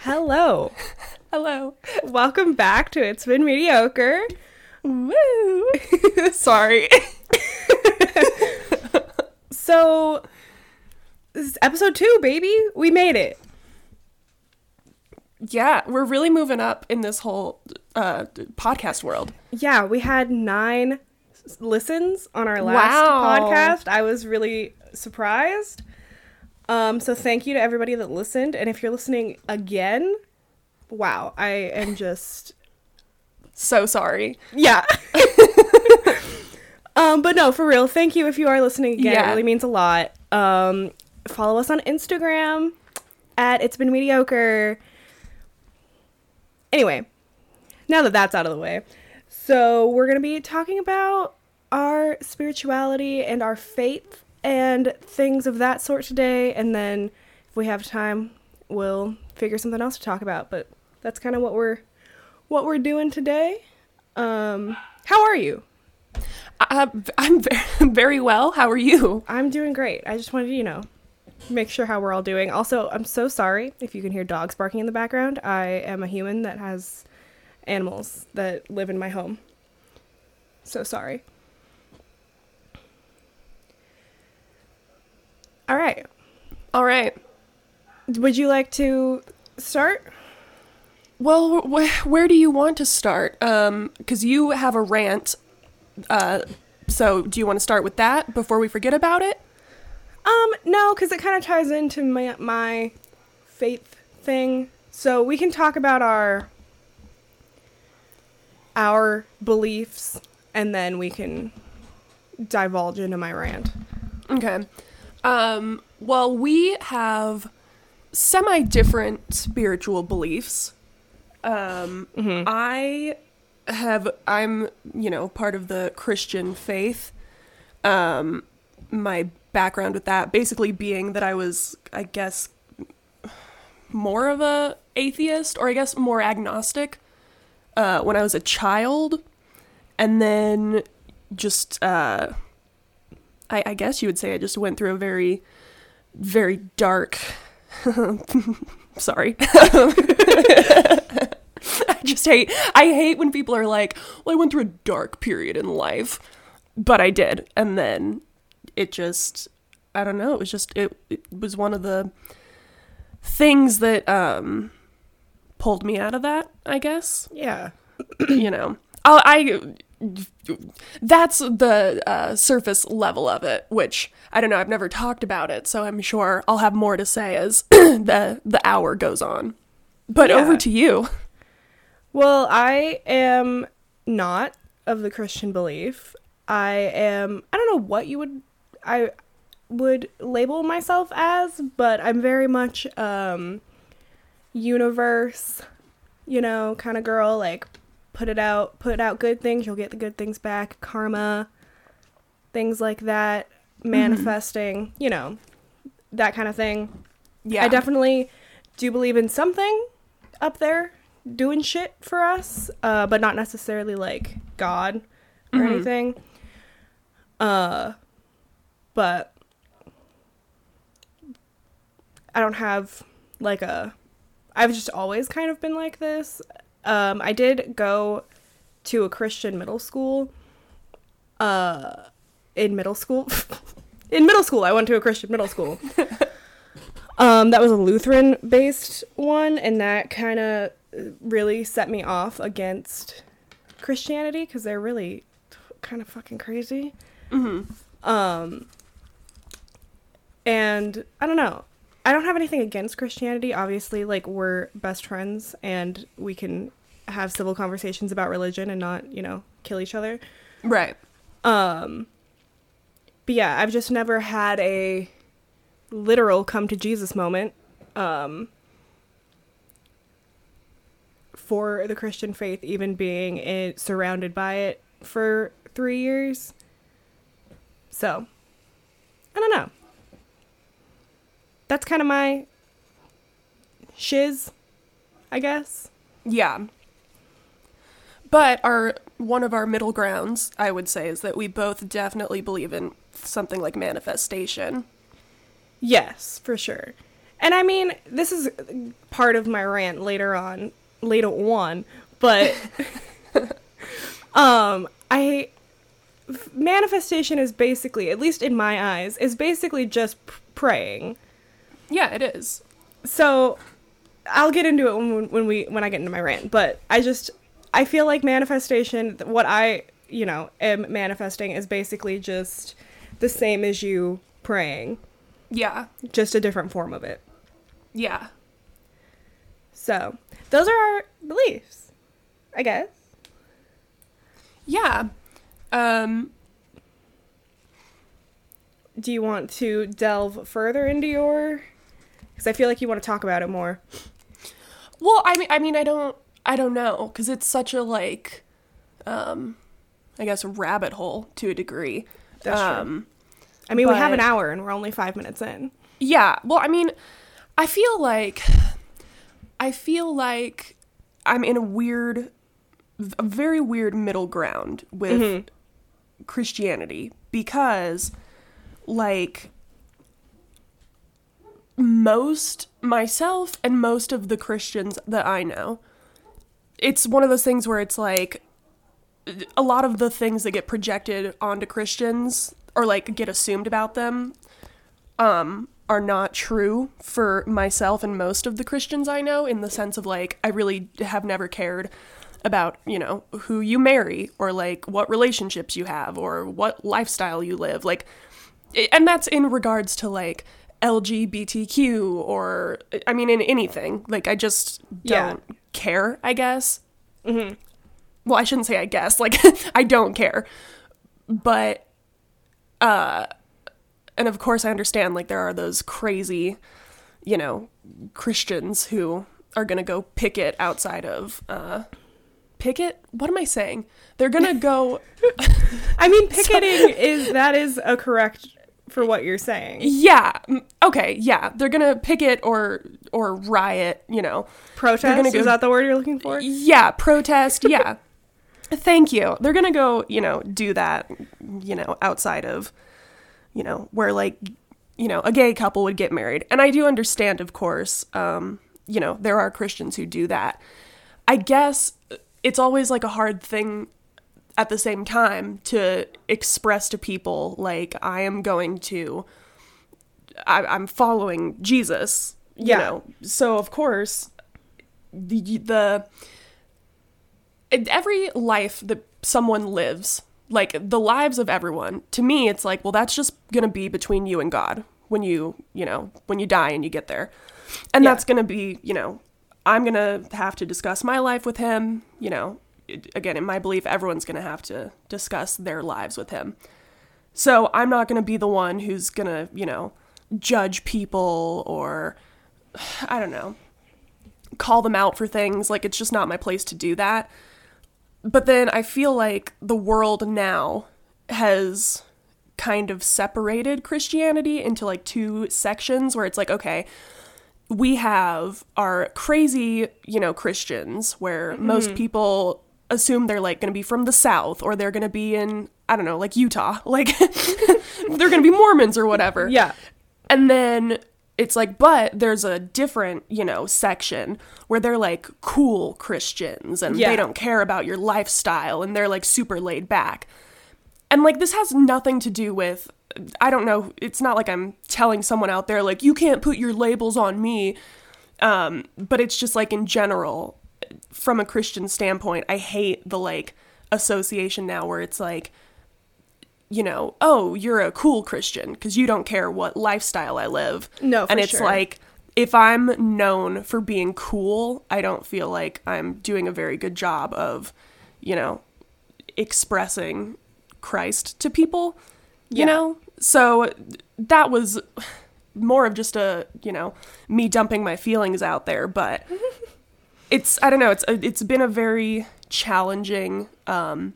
Hello. Hello. Welcome back to It's Been Mediocre. Woo. Sorry. So, this is episode two, baby. We made it. Yeah, we're really moving up in this whole uh, podcast world. Yeah, we had nine s- listens on our last Wow. podcast. I was really surprised. Um, so thank you to everybody that listened. And if you're listening again, wow, I am just So sorry. Yeah. um, but no, for real, thank you if you are listening again. It really means a lot. Um, follow us on Instagram at It's Been Mediocre. Anyway, now that that's out of the way, so we're gonna be talking about our spirituality and our faith and things of that sort today, and then if we have time, we'll figure something else to talk about. But that's kind of what we're what we're doing today. Um, how are you? Uh, I'm very well. How are you? I'm doing great. I just wanted to, you know, make sure how we're all doing. Also, I'm so sorry if you can hear dogs barking in the background. I am a human that has animals that live in my home. So sorry. All right. All right. Would you like to start? Well, wh- where do you want to start? Um, because you have a rant. Uh, so do you want to start with that before we forget about it? Um, no, because it kind of ties into my my faith thing. So we can talk about our our beliefs, and then we can divulge into my rant. Okay. Um, well, we have semi different spiritual beliefs. Um, I have, I'm, you know, part of the Christian faith. Um, my background with that basically being that I was, I guess, more of a atheist, or I guess more agnostic, uh, when I was a child. And then just, uh, I, I guess you would say I just went through a very, very dark. Sorry. I just hate. I hate when people are like, "Well, I went through a dark period in life," but I did, and then it just. I don't know. It was just. It, it was one of the things that um pulled me out of that. I guess Yeah. you know I'll, i that's the uh, surface level of it which i don't know i've never talked about it so i'm sure i'll have more to say as the the hour goes on but Yeah. over to you Well, I am not of the Christian belief. I am. I don't know what you would. I would label myself as, but I'm very much um universe, you know, kind of girl like put it out, put out good things, you'll get the good things back, karma, things like that, manifesting, you know, that kind of thing. yeah I definitely do believe in something up there doing shit for us, uh, but not necessarily like God or Mhm. anything. Uh, but I don't have like a. I've just always kind of been like this. Um, I did go to a Christian middle school. Uh, in middle school, in middle school, I went to a Christian middle school. Um, that was a Lutheran based one, and that kind of really set me off against Christianity because they're really kind of fucking crazy. hmm Um, and I don't know. I don't have anything against Christianity. Obviously, like we're best friends, and we can have civil conversations about religion and not, you know, kill each other. right Um, but yeah, I've just never had a literal come to Jesus moment um, for the Christian faith, even being it, surrounded by it for three years. So, I don't know. That's kind of my shiz, I guess. yeah but our one of our middle grounds i would say is that we both definitely believe in something like manifestation Yes, for sure. and I mean, this is part of my rant later on, later on, but um, I manifestation is basically, at least in my eyes, is basically just p- praying. Yeah, it is. So I'll get into it when, when we when I get into my rant, but I just I feel like manifestation what I, you know, am manifesting is basically just the same as you praying, Yeah. just a different form of it. Yeah. So, those are our beliefs, I guess. Yeah. Um Do you want to delve further into your cuz I feel like you want to talk about it more. well, I mean I mean I don't I don't know cuz it's such a like um I guess rabbit hole to a degree. That's true. um I mean, we have an hour and we're only 5 minutes in. Yeah. Well, I mean, I feel like I feel like I'm in a weird a very weird middle ground with Christianity because like most myself and most of the Christians that I know it's one of those things where it's like a lot of the things that get projected onto Christians or like get assumed about them um are not true for myself and most of the Christians I know in the sense of like I really have never cared about, you know, who you marry or like what relationships you have or what lifestyle you live. Like and that's in regards to like LGBTQ or I mean in anything. Like I just don't care, I guess. Mm-hmm. Well, I shouldn't say I guess. Like I don't care. But uh and of course I understand like there are those crazy, you know, Christians who are going to go picket outside of uh picket? What am I saying? They're going to go I mean, picketing is that is a correct for what you're saying. Yeah. Okay. Yeah. They're gonna picket or or riot. You know. Protest go- is that the word you're looking for? Yeah. Protest. Yeah. Thank you. They're gonna go. You know. Do that. You know. Outside of. You know where like. You know a gay couple would get married, and I do understand, of course. Um. You know there are Christians who do that. I guess it's always like a hard thing at the same time to express to people like I am going to I, I'm following Jesus, you Yeah. know. So of course the the every life that someone lives, like the lives of everyone, to me it's like, well that's just going to be between you and God when you, you know, when you die and you get there. And Yeah. that's going to be, you know, I'm going to have to discuss my life with him, you know. Again, in my belief everyone's going to have to discuss their lives with him. So I'm not going to be the one who's going to, you know, judge people or I don't know, call them out for things. Like it's just not my place to do that. But then I feel like the world now has kind of separated Christianity into like two sections where it's like, okay, we have our crazy, you know, Christians where mm-hmm. most people assume they're like going to be from the South or they're going to be in, I don't know, like Utah. Like they're going to be Mormons or whatever. Yeah. And then it's like, but there's a different, you know, section where they're like cool Christians and Yeah. they don't care about your lifestyle and they're like super laid back. And like, this has nothing to do with, I don't know, it's not like I'm telling someone out there, like, you can't put your labels on me. Um, but it's just like in general, from a Christian standpoint, I hate the like association now where it's like, you know, oh, you're a cool Christian because you don't care what lifestyle I live. No, for and it's sure. like if I'm known for being cool, I don't feel like I'm doing a very good job of, you know, expressing Christ to people. You Yeah. know, so that was more of just a you know me dumping my feelings out there, but it's I don't know it's it's been a very challenging um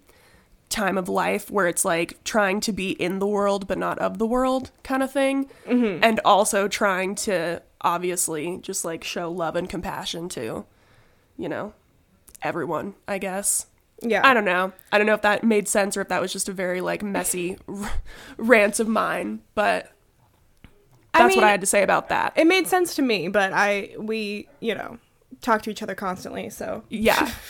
time of life where it's like trying to be in the world but not of the world kind of thing and also trying to obviously just like show love and compassion to you know everyone i guess Yeah. i don't know i don't know if that made sense or if that was just a very like messy r- rant of mine but I That's what I had to say about that. It made sense to me, but I we you know talk to each other constantly, so yeah.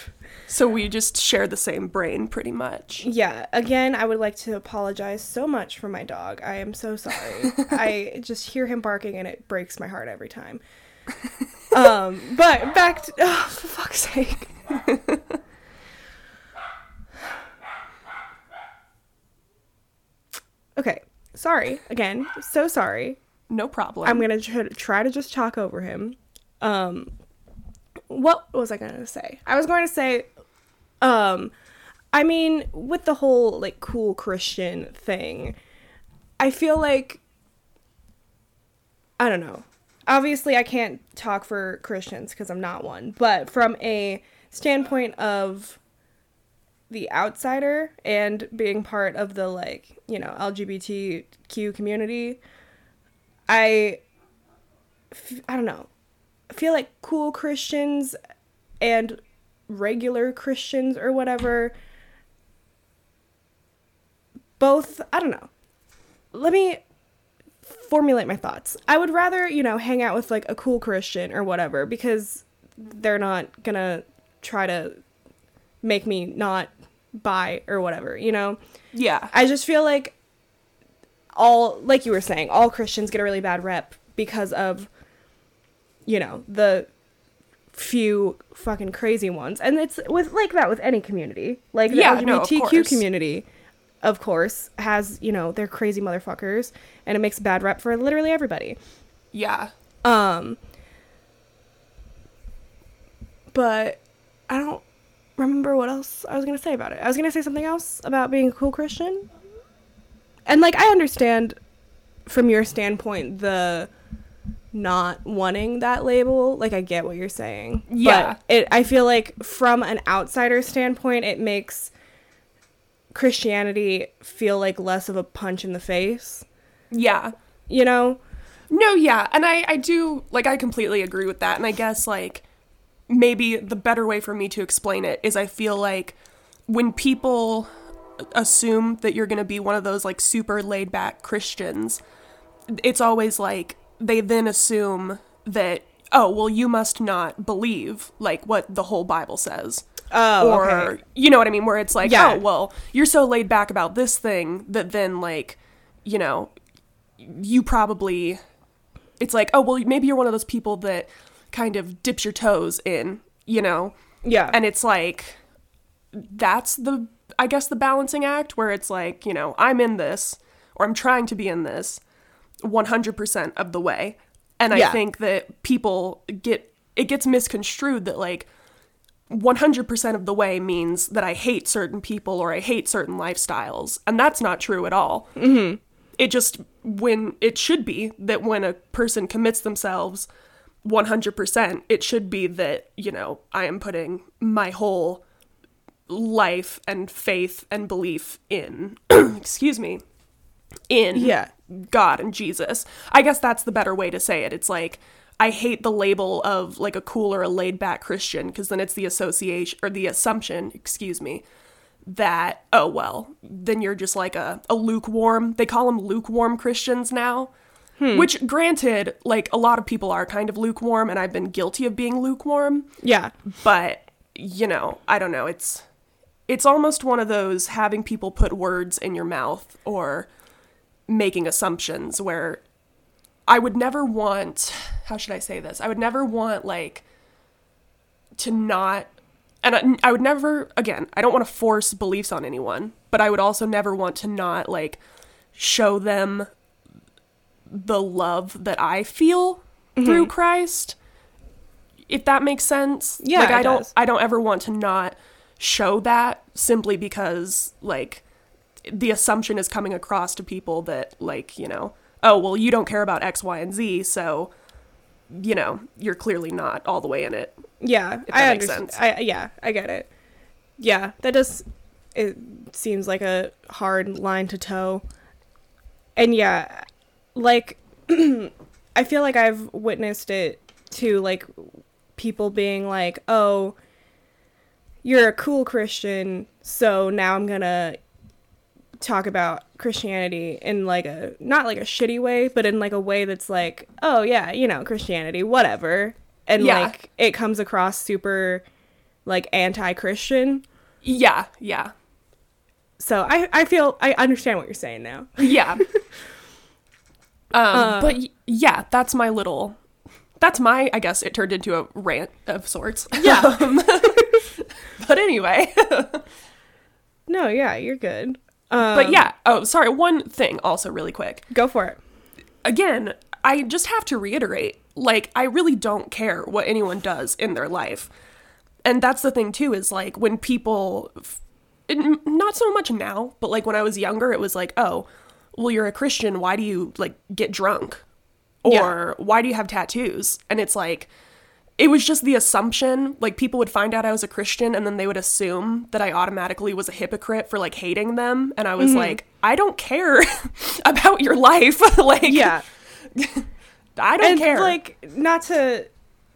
So we just share the same brain pretty much. yeah. Again, I would like to apologize so much for my dog. I am so sorry. I just hear him barking and it breaks my heart every time. Um, but back to oh, for fuck's sake. okay, sorry again. So sorry. No problem. I'm gonna try, try to just talk over him. Um, what was I gonna say? I was going to say, um, I mean, with the whole like cool Christian thing, I feel like I don't know. Obviously, I can't talk for Christians because I'm not one, but from a standpoint of the outsider and being part of the like you know LGBTQ community, I I don't know. I feel like cool Christians and regular Christians or whatever both I don't know. Let me formulate my thoughts. I would rather, you know, hang out with like a cool Christian or whatever because they're not going to try to make me not buy or whatever, you know? yeah. I just feel like all like you were saying, all Christians get a really bad rep because of you know, the few fucking crazy ones. And it's with like that with any community. Like the Yeah, no, of LGBTQ community of course has, you know, they're crazy motherfuckers and it makes bad rep for literally everybody. yeah. Um but I don't remember what else I was going to say about it. I was going to say something else about being a cool Christian. And like I understand from your standpoint the not wanting that label. Like I get what you're saying. Yeah. But it I feel like from an outsider standpoint it makes Christianity feel like less of a punch in the face. Yeah. You know? No, yeah. And I, I do, like, I completely agree with that. And I guess, like, maybe the better way for me to explain it is I feel like when people assume that you're to be one of those, like, super laid back Christians, it's always like they then assume that, oh, well, you must not believe, like, what the whole Bible says. Oh, or okay. you know what I mean, where it's like, Yeah. oh well, you're so laid back about this thing that then like, you know, you probably, it's like, oh well, maybe you're one of those people that kind of dips your toes in, you know, Yeah. and it's like, that's the, I guess the balancing act where it's like, you know, I'm in this or I'm trying to be in this 100% of the way, and I Yeah. think that people get it gets misconstrued that like 100% of the way means that I hate certain people or I hate certain lifestyles. And that's not true at all. Mm-hmm. It just, when it should be that when a person commits themselves 100%, it should be that, you know, I am putting my whole life and faith and belief in, excuse me, in Yeah. God and Jesus. I guess that's the better way to say it. It's like I hate the label of like a cool or a laid back Christian because then it's the association or the assumption, excuse me, that oh well, then you're just like a, a lukewarm. They call them lukewarm Christians now. Hmm. Which granted, like a lot of people are kind of lukewarm and I've been guilty of being lukewarm yeah. but you know i don't know it's it's almost one of those having people put words in your mouth or making assumptions where i would never want how should i say this i would never want like to not and I, I would never again i don't want to force beliefs on anyone but i would also never want to not like show them the love that i feel mm-hmm. through christ if that makes sense. Yeah, like I don't does. I don't ever want to not show that simply because like the assumption is coming across to people that like, you know, oh, well you don't care about X, Y, and Z, so you know, you're clearly not all the way in it. Yeah, I that makes understand. sense. I yeah, I get it. Yeah, that does. It seems like a hard line to toe. And yeah, like I feel like I've witnessed it too. Like people being like, "Oh, you're a cool Christian, so now I'm gonna talk about Christianity in like a not like a shitty way, but in like a way that's like, oh yeah, you know, Christianity, whatever. And Yeah. like it comes across super like anti-Christian. Yeah, yeah. So I I feel I understand what you're saying now. Yeah. um, but y- yeah, that's my little. That's my. I guess it turned into a rant of sorts. Yeah. Um, but anyway. No, yeah, you're good. Um, but yeah. Oh, sorry. One thing, also, really quick. go for it. Again, I just have to reiterate. Like, I really don't care what anyone does in their life, and that's the thing too. Is like when people, not so much now, but like when I was younger, it was like, oh, well, you're a Christian. Why do you like get drunk? or why do you have tattoos? And it's like, it was just the assumption. Like, people would find out I was a Christian and then they would assume that I automatically was a hypocrite for like hating them. And I was like, I don't care about your life. like, Yeah. I don't and care. like not to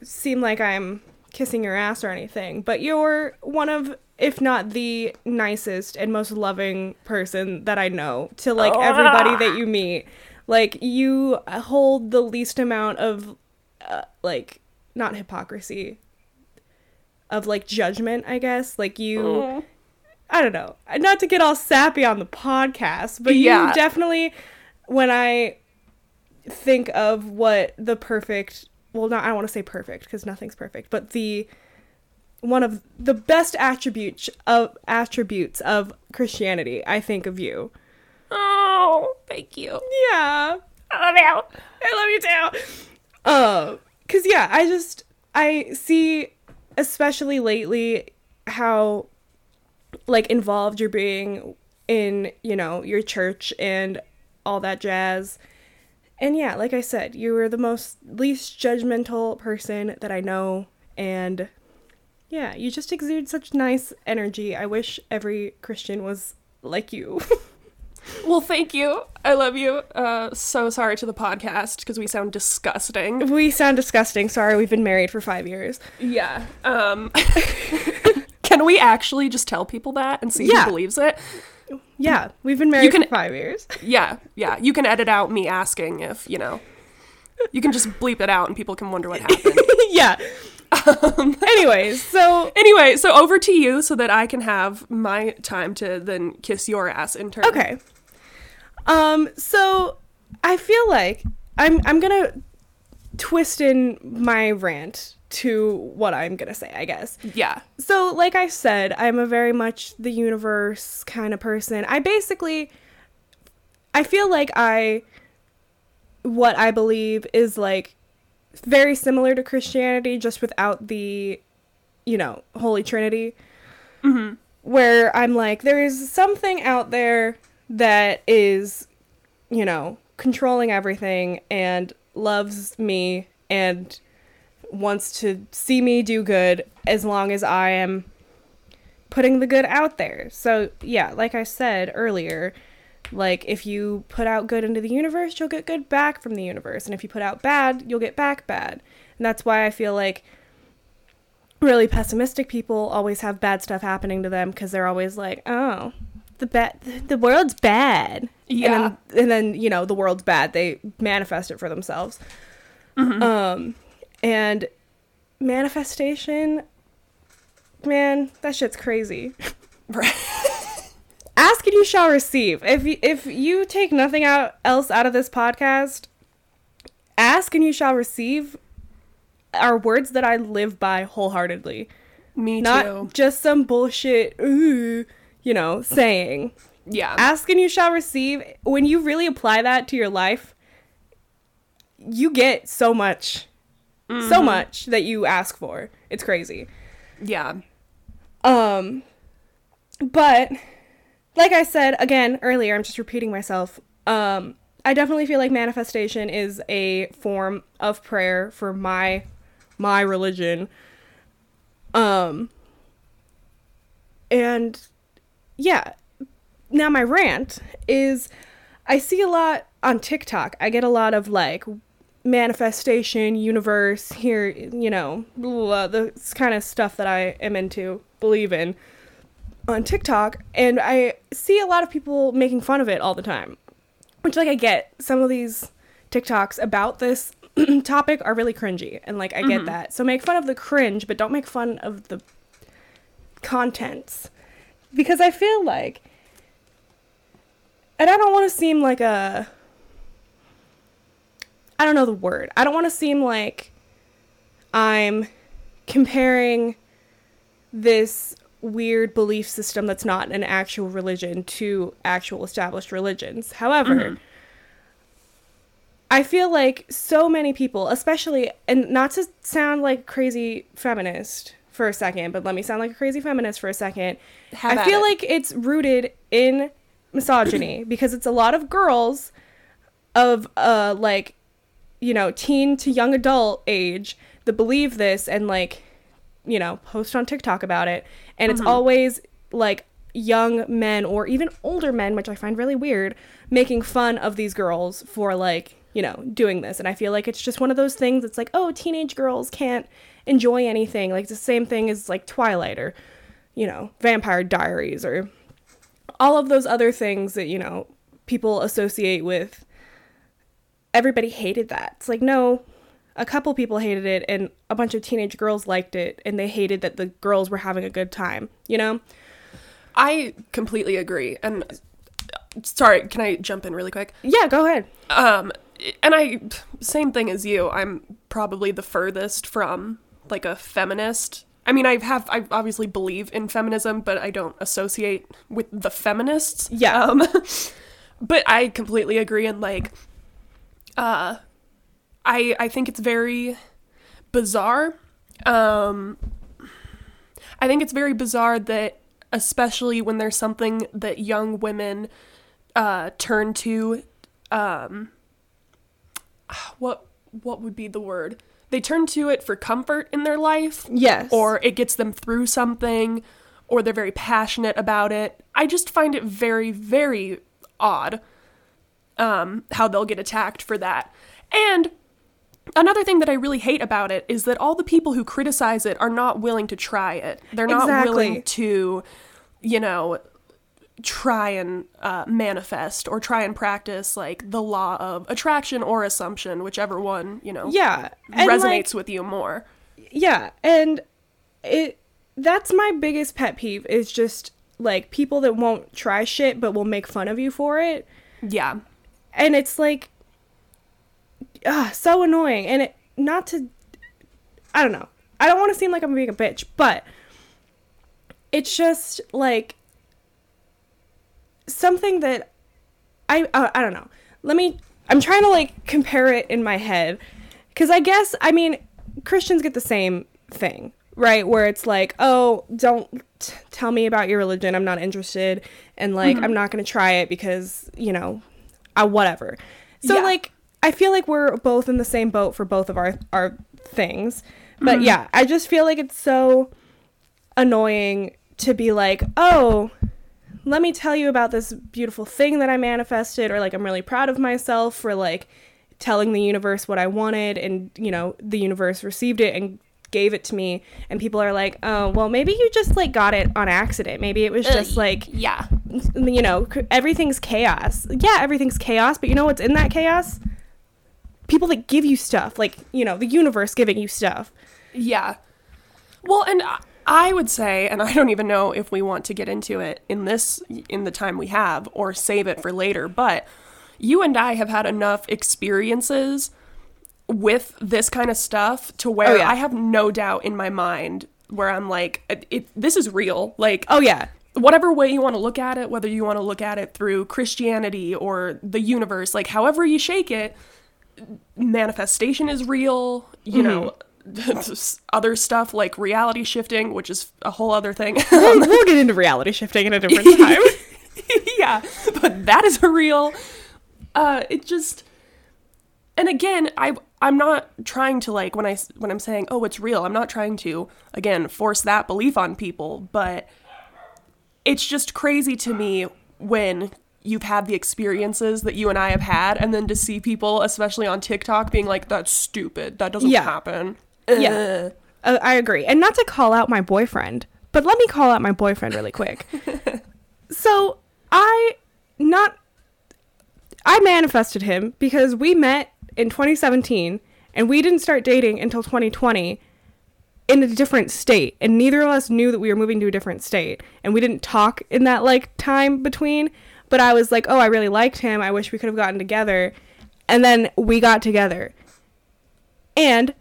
seem like I'm kissing your ass or anything, but you're one of if not the nicest and most loving person that I know to like everybody that you meet. Like you hold the least amount of uh, like not hypocrisy of like judgment, I guess. Like you I don't know. Not to get all sappy on the podcast, but Yeah. you definitely when I think of what the perfect well not I don't want to say perfect because nothing's perfect, but the one of the best attributes of attributes of Christianity, I think of you. oh, thank you. Yeah. I love you. I love you too. Uh, cause yeah, I just I see, especially lately, how like involved you're being in you know your church and all that jazz. And yeah, like I said, you were the most least judgmental person that I know, and yeah, you just exude such nice energy. I wish every Christian was like you. Well, thank you. I love you. Uh, so sorry to the podcast because we sound disgusting. we sound disgusting. Sorry, we've been married for five years. Yeah. Um, can we actually just tell people that and see Yeah. who believes it? Yeah, we've been married can- for five years. Yeah, yeah. You can edit out me asking if, you know, you can just bleep it out and people can wonder what happened. yeah. Anyways, so anyway, so over to you so that I can have my time to then kiss your ass in turn. okay. Um, so I feel like I'm I'm gonna twist in my rant to what I'm gonna say, I guess. Yeah. So, like I said, I'm a very much the universe kind of person. I basically I feel like I what I believe is like very similar to Christianity just without the you know, Holy Trinity. Where I'm like there is something out there that is you know, controlling everything and loves me and wants to see me do good as long as I am putting the good out there. So, yeah, like I said earlier, like if you put out good into the universe, you'll get good back from the universe. And if you put out bad, you'll get back bad. And that's why I feel like really pessimistic people always have bad stuff happening to them because they're always like, "Oh, the bad the world's bad." Yeah. And then, and then, you know, the world's bad. They manifest it for themselves. Um and manifestation man, that shit's crazy. Ask and you shall receive. If you, if you take nothing out else out of this podcast, ask and you shall receive are words that I live by wholeheartedly. Me too. Not too. just some bullshit ooh, you know, saying. Yeah. Ask and you shall receive. When you really apply that to your life, you get so much. So much that you ask for. It's crazy. yeah. Um, but like I said again earlier, I'm just repeating myself. Um, I definitely feel like manifestation is a form of prayer for my my religion. Um, and yeah, now my rant is I see a lot on TikTok. I get a lot of like manifestation, universe, here, you know, blah, blah, blah, the kind of stuff that I am into, believe in. on TikTok and I see a lot of people making fun of it all the time. Which like I get some of these TikToks about this topic are really cringy and like I get mm-hmm. that. So make fun of the cringe but don't make fun of the contents. Because I feel like and I don't want to seem like a I don't know the word. I don't want to seem like I'm comparing this weird belief system that's not an actual religion to actual established religions. However, mm-hmm. I feel like so many people, especially, and not to sound like crazy feminist for a second, but let me sound like a crazy feminist for a second. I feel it. like it's rooted in misogyny because it's a lot of girls of uh like you know teen to young adult age that believe this and like you know post on TikTok about it and it's always like young men or even older men which I find really weird making fun of these girls for like you know doing this. And I feel like it's just one of those things it's like oh teenage girls can't enjoy anything. Like the same thing as like Twilight or you know Vampire Diaries or all of those other things that you know people associate with. Everybody hated that. It's like no a couple people hated it and a bunch of teenage girls liked it and they hated that the girls were having a good time you know? I completely agree. And sorry, can I jump in really quick? yeah go ahead. Um, and I, same thing as you. I'm probably the furthest from like a feminist. I mean, I have, I obviously believe in feminism, but I don't associate with the feminists. Yeah. Um, but I completely agree. And like, uh, I, I think it's very bizarre. Um, I think it's very bizarre that, especially when there's something that young women uh, turn to, um, what what would be the word? They turn to it for comfort in their life, yes or it gets them through something, or they're very passionate about it. I just find it very, very odd um, how they'll get attacked for that. And another thing that I really hate about it is that all the people who criticize it are not willing to try it. They're not Exactly. willing to, you know, try and uh, manifest or try and practice like the law of attraction or assumption, whichever one, you know, yeah and, resonates like, with you more. yeah and it that's my biggest pet peeve is just like people that won't try shit but will make fun of you for it Yeah. and it's like ah so annoying and it not to i don't know i don't want to seem like i'm being a bitch but it's just like something that i uh, i don't know. Let me i'm trying to like compare it in my head. Because i guess i mean christians get the same thing right? Where it's like oh don't t- tell me about your religion. I'm not interested. And like i'm not going to try it because you know I, whatever. So Yeah. like i feel like we're both in the same boat for both of our our things. But yeah i just feel like it's so annoying to be like oh let me tell you about this beautiful thing that I manifested, or like I'm really proud of myself for like telling the universe what I wanted, and you know, the universe received it and gave it to me. And people are like, oh, well, maybe you just like got it on accident. Maybe it was just like, Yeah. you know, everything's chaos. Yeah, everything's chaos, but you know what's in that chaos? People that give you stuff, like, you know, the universe giving you stuff. Yeah. Well, and uh, I- would say, and I don't even know if we want to get into it in this in the time we have or save it for later, but you and I have had enough experiences with this kind of stuff to oh, where Oh, yeah. I have no doubt in my mind where I'm like, it, it, this is real. Like, Oh, yeah. whatever way you want to look at it, whether you want to look at it through Christianity or the universe, like however you shake it, manifestation is real, you mm-hmm. know, other stuff like reality shifting, which is a whole other thing. we'll, we'll get into reality shifting at a different time. yeah, but that is a real uh it just and again, I I'm not trying to like when I when I'm saying, "Oh, it's real." I'm not trying to again force that belief on people, but it's just crazy to me when you've had the experiences that you and I have had and then to see people especially on TikTok being like that's stupid. That doesn't Yeah. happen. Yeah. Uh, I agree. And not to call out my boyfriend, But let me call out my boyfriend really quick. so I not I manifested him because we met in 2017 and we didn't start dating until 2020 in a different state and neither of us knew that we were moving to a different state and we didn't talk in that like time between but I was like, "Oh, I really liked him. I wish we could have gotten together." And then we got together. And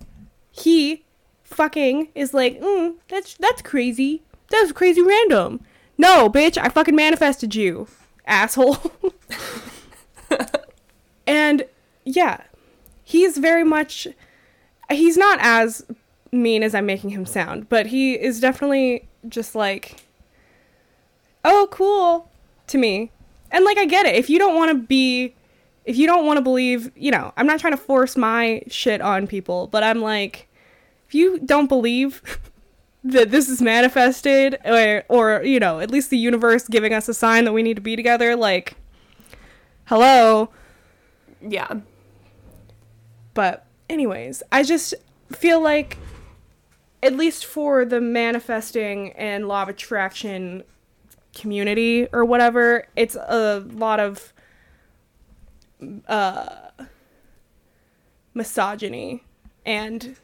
he fucking is like, mm, that's that's crazy. That's crazy random. No, bitch, I fucking manifested you, asshole. and yeah, he's very much he's not as mean as I'm making him sound, but he is definitely just like oh, cool to me. And like I get it. If you don't want to be if you don't want to believe, you know, I'm not trying to force my shit on people, but I'm like, if you don't believe that this is manifested, or, or, you know, at least the universe giving us a sign that we need to be together, like, hello. Yeah. But, anyways, I just feel like, at least for the manifesting and law of attraction community or whatever, it's a lot of uh, misogyny and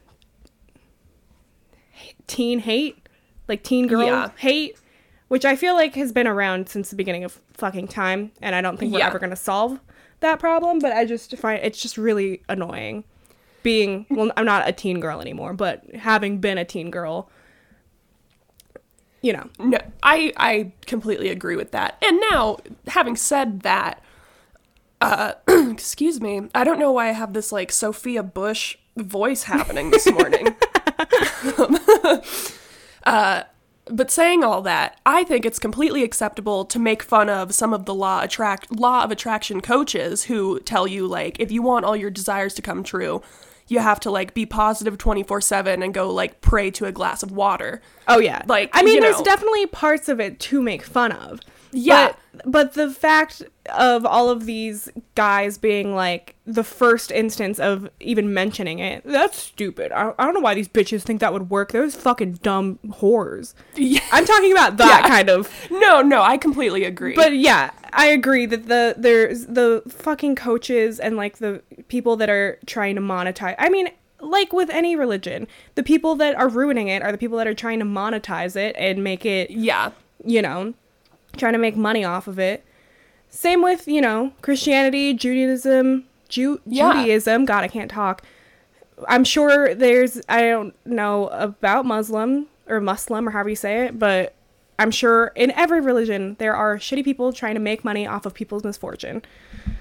teen hate, like teen girl Yeah. hate, which I feel like has been around since the beginning of fucking time, and I don't think we're Yeah. ever gonna solve that problem. But I just find it's just really annoying. Being well, I'm not a teen girl anymore, but having been a teen girl, you know, No, I I completely agree with that. And now, having said that, uh, excuse me, I don't know why I have this like Sophia Bush voice happening this morning. uh, but saying all that, I think it's completely acceptable to make fun of some of the law attract law of attraction coaches who tell you like if you want all your desires to come true, you have to like be positive 24/7 and go like pray to a glass of water. Oh yeah. Like, I mean there's know. definitely parts of it to make fun of. Yeah. But, but the fact of all of these guys being like the first instance of even mentioning it, that's stupid. I, I don't know why these bitches think that would work. Those fucking dumb whores. Yeah. I'm talking about that Yeah. kind of. No, no, I completely agree. But yeah, I agree that the there's the fucking coaches and like the people that are trying to monetize. I mean, like with any religion, the people that are ruining it are the people that are trying to monetize it and make it yeah, you know, trying to make money off of it. Same with, you know, Christianity, Judaism, Ju- Yeah. Judaism. God, I can't talk. I'm sure there's, I don't know about Muslim or Muslim or however you say it, but I'm sure in every religion there are shitty people trying to make money off of people's misfortune.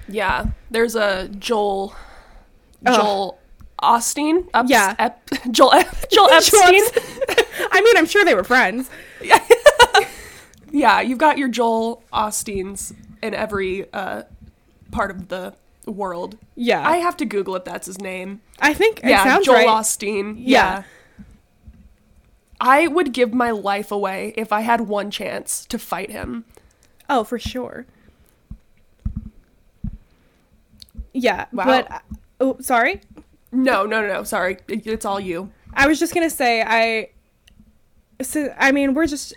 yeah. There's a Joel, Ugh. Joel Osteen. Ups, Yeah. Ep, Joel Ep, Joel Epstein. I mean, I'm sure they were friends. yeah, yeah you've got your Joel Osteens in every uh, part of the world. Yeah. I have to Google if that's his name. I think it sounds Joel right. Osteen. Yeah. Yeah. I would give my life away if I had one chance to fight him. Oh, for sure. Yeah, Wow. but oh, sorry. No, no, no, no. Sorry, It- it's all you. I was just gonna say I. So, I mean, we're just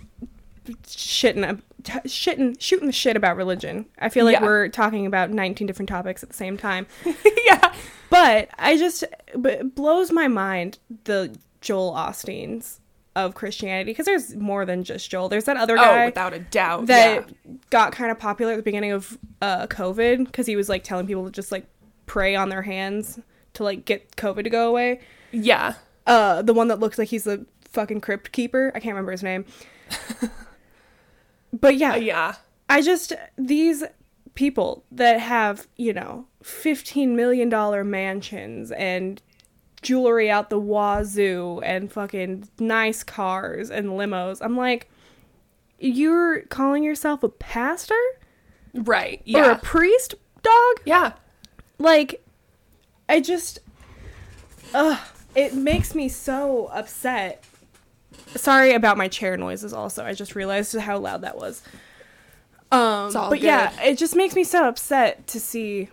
shitting, ab- t- shitting, shooting the shit about religion. I feel like Yeah. we're talking about 19 different topics at the same time. yeah. But I just, but it blows my mind the Joel Osteens of Christianity because there's more than just Joel. There's that other guy, Oh, guy without a doubt. that yeah. got kind of popular at the beginning of uh, COVID because he was like telling people to just like pray on their hands to like get COVID to go away. Yeah. Uh, the one that looks like he's the fucking crypt keeper. I can't remember his name. but yeah, Uh, yeah. I just these people that have you know fifteen million dollar mansions and jewelry out the wazoo and fucking nice cars and limos. I'm like, you're calling yourself a pastor Right. Yeah. or a priest, dog? yeah. like i just ugh it makes me so upset sorry about my chair noises also i just realized how loud that was um but yeah it just makes me so upset to see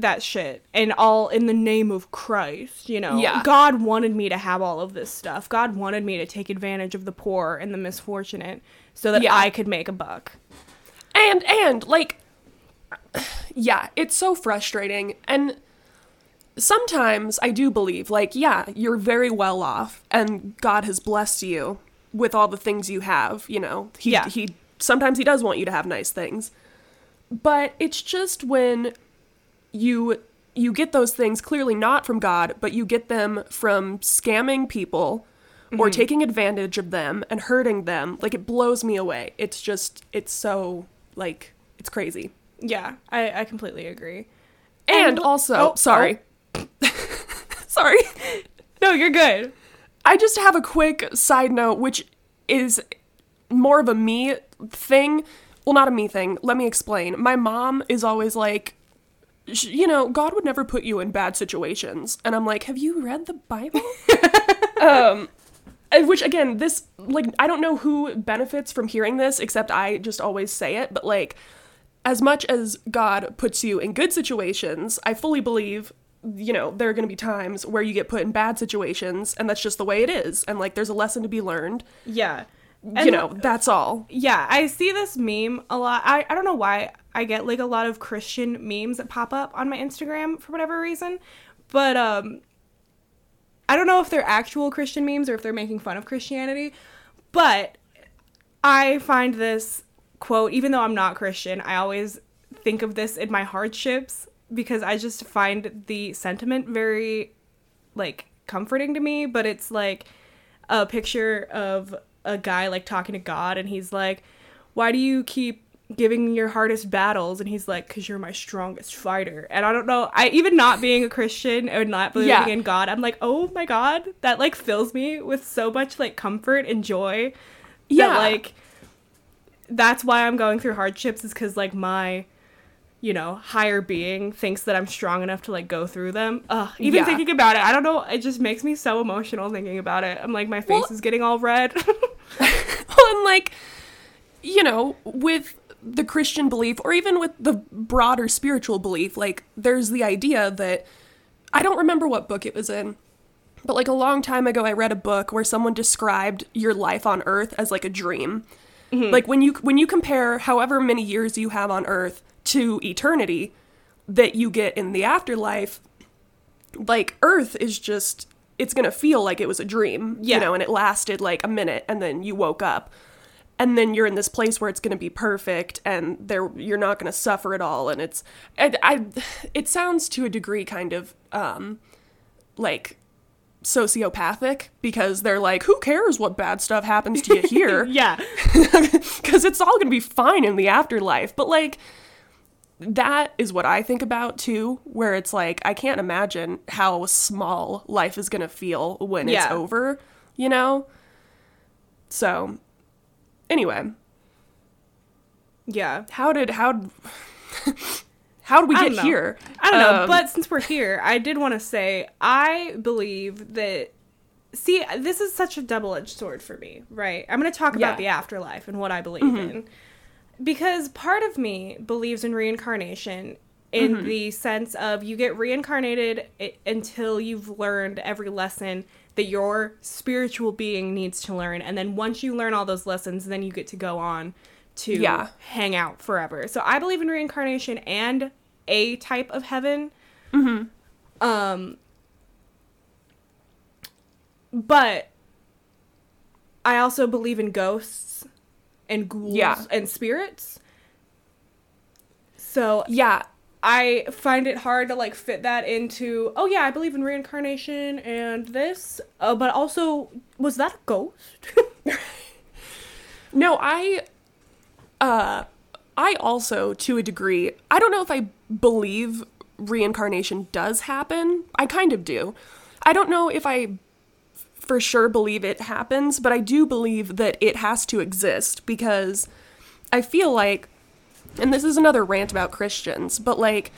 that shit and all in the name of Christ, you know. Yeah. God wanted me to have all of this stuff. God wanted me to take advantage of the poor and the misfortunate so that Yeah. I could make a buck. And and like yeah, it's so frustrating. And sometimes I do believe like yeah, you're very well off and God has blessed you with all the things you have, you know. He Yeah. he sometimes he does want you to have nice things. But it's just when you you get those things clearly not from God, but you get them from scamming people or mm-hmm. taking advantage of them and hurting them. Like it blows me away. It's just it's so like it's crazy. Yeah, I, I completely agree. And And- also, oh, oh. sorry. sorry. No, you're good. I just have a quick side note which is more of a me thing. Well, not a me thing. Let me explain. My mom is always like you know, God would never put you in bad situations. And I'm like, "Have you read the Bible?" um which again, this like I don't know who benefits from hearing this except I just always say it, but like as much as God puts you in good situations, I fully believe you know, there are going to be times where you get put in bad situations and that's just the way it is. And like there's a lesson to be learned. Yeah. you And- know, that's all. Yeah, I see this meme a lot. I, I don't know why I get like a lot of Christian memes that pop up on my Instagram for whatever reason. But um I don't know if they're actual Christian memes or if they're making fun of Christianity. But I find this quote, even though I'm not Christian, I always think of this in my hardships because I just find the sentiment very like comforting to me, but it's like a picture of a guy like talking to God and he's like, "Why do you keep giving me your hardest battles?" And he's like, "Cuz you're my strongest fighter." And I don't know, I even not being a Christian and not believing Yeah. in God, I'm like, "Oh my god, that like fills me with so much like comfort and joy." Yeah. That like that's why I'm going through hardships is cuz like my you know, higher being thinks that I'm strong enough to like go through them. Ugh, even Yeah. thinking about it, I don't know, it just makes me so emotional thinking about it. I'm like my face Well- is getting all red. Well, and like, you know, with the Christian belief or even with the broader spiritual belief, like, there's the idea that I don't remember what book it was in, but like a long time ago, I read a book where someone described your life on Earth as like a dream. Mm-hmm. Like when you when you compare however many years you have on Earth to eternity that you get in the afterlife, like Earth is just it's gonna feel like it was a dream, Yeah. you know, and it lasted like a minute, and then you woke up, and then you're in this place where it's gonna be perfect, and there you're not gonna suffer at all, and it's I, I it sounds to a degree kind of um like sociopathic because they're like who cares what bad stuff happens to you here yeah. because it's all gonna be fine in the afterlife. But like, that is what I think about too, where it's like, I can't imagine how small life is gonna feel when it's Yeah. over, you know? So, anyway, Yeah. how did, how, how did we get don't here? I don't know, Um, but since we're here, I did want to say I believe that. See, this is such a double edged sword for me, right? I'm going to talk Yeah. Mm-hmm. about the afterlife and what I believe in. Because part of me believes in reincarnation in Mm-hmm. the sense of you get reincarnated i- until you've learned every lesson that your spiritual being needs to learn. And then once you learn all those lessons, then you get to go on to Yeah. hang out forever. So I believe in reincarnation and a type of heaven. Mm-hmm. Um, but I also believe in ghosts and ghouls Yeah. and spirits. So yeah, I find it hard to like fit that into. Oh yeah, I believe in reincarnation and this. Uh, but also, was that a ghost? No, I uh I also to a degree, I don't know if I believe reincarnation does happen. I kind of do. I don't know if I for sure believe it happens, but I do believe that it has to exist because I feel like and this is another rant about Christians, but like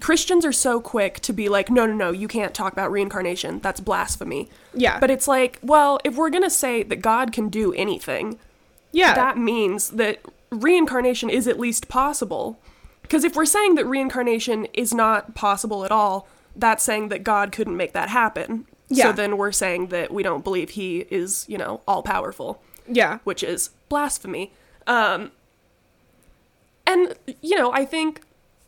Christians are so quick to be like, no, no, no, you can't talk about reincarnation. That's blasphemy. Yeah. But it's like, well, if we're going to say that God can do anything, yeah. that means that reincarnation is at least possible. Because if we're saying that reincarnation is not possible at all, that's saying that God couldn't make that happen. Yeah. So then we're saying that we don't believe he is, you know, all powerful, Yeah. which is blasphemy. Um, and you know, I think,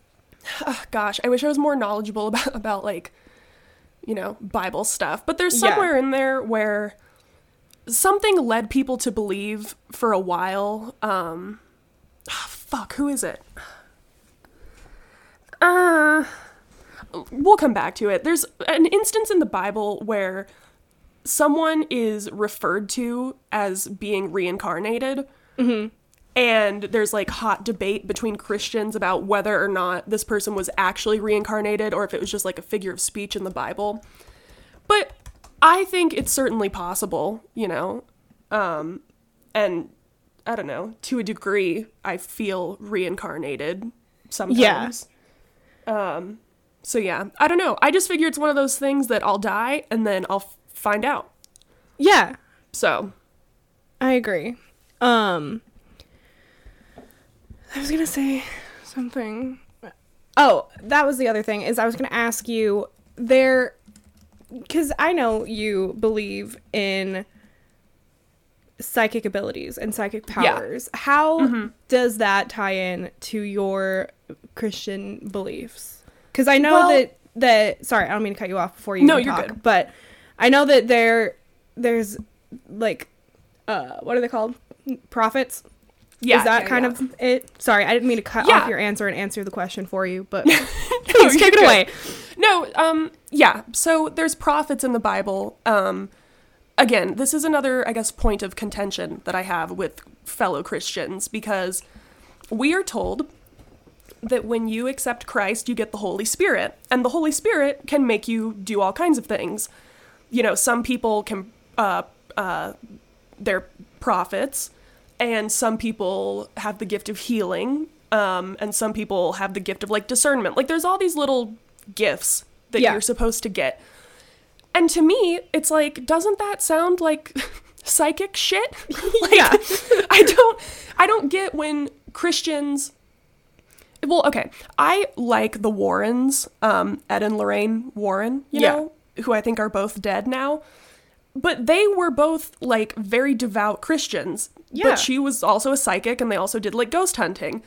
ah, gosh, I wish I was more knowledgeable about about like, you know, Bible stuff. But there's Yeah. somewhere in there where something led people to believe for a while. Um, ah, fuck, who is it? Uh, we'll come back to it. There's an instance in the Bible where someone is referred to as being reincarnated. And there's like hot debate between Christians about whether or not this person was actually reincarnated or if it was just like a figure of speech in the Bible. But I think it's certainly possible, you know. Um, and I don't know, to a degree, I feel reincarnated sometimes. Yeah. Um, so yeah, I don't know. I just figure it's one of those things that I'll die and then I'll f- find out. Yeah. So I agree. Um I was going to say something. Oh, that was the other thing is I was going to ask you there cuz I know you believe in psychic abilities and psychic Yeah. Mm-hmm. powers. How does that tie in to your Christian beliefs? Cuz I know Well- that that sorry, I don't mean to cut you off before you No, you're talk, good. but I know that there there's like uh what are they called? Prophets. Yeah, Is that yeah, kind yeah. of it? Sorry, I didn't mean to cut Yeah. off your answer and answer the question for you, but No, please take it away. No, um, yeah. So there's prophets in the Bible. Um, again, this is another, I guess, point of contention that I have with fellow Christians because we are told that when you accept Christ, you get the Holy Spirit, and the Holy Spirit can make you do all kinds of things. You know, some people can, uh, uh, they're prophets, and some people have the gift of healing, um, and some people have the gift of like discernment. Like, there's all these little gifts that Yeah. you're supposed to get. And to me, it's like, doesn't that sound like psychic shit? like, Yeah. I don't, I don't get when Christians. Well, okay, I like the Warrens, um, Ed and Lorraine Warren, you Yeah. know, who I think are both dead now. But they were both like very devout Christians. Yeah. But she was also a psychic and they also did like ghost hunting.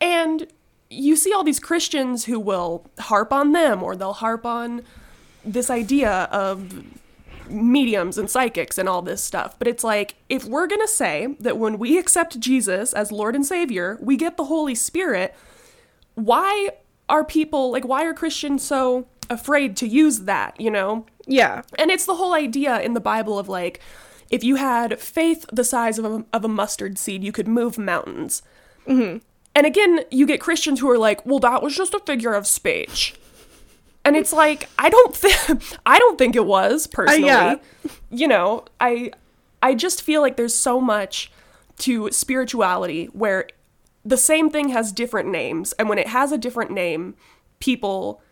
And you see all these Christians who will harp on them or they'll harp on this idea of mediums and psychics and all this stuff. But it's like, if we're going to say that when we accept Jesus as Lord and Savior, we get the Holy Spirit, why are people, like, why are Christians so afraid to use that, you know? Yeah. And it's the whole idea in the Bible of like, if you had faith the size of a, of a mustard seed, you could move mountains. Mm-hmm. And again, you get Christians who are like, well, that was just a figure of speech. And it's like, I don't think, I don't think it was uh, personally. yeah. You know, I, I just feel like there's so much to spirituality where the same thing has different names, and when it has a different name, people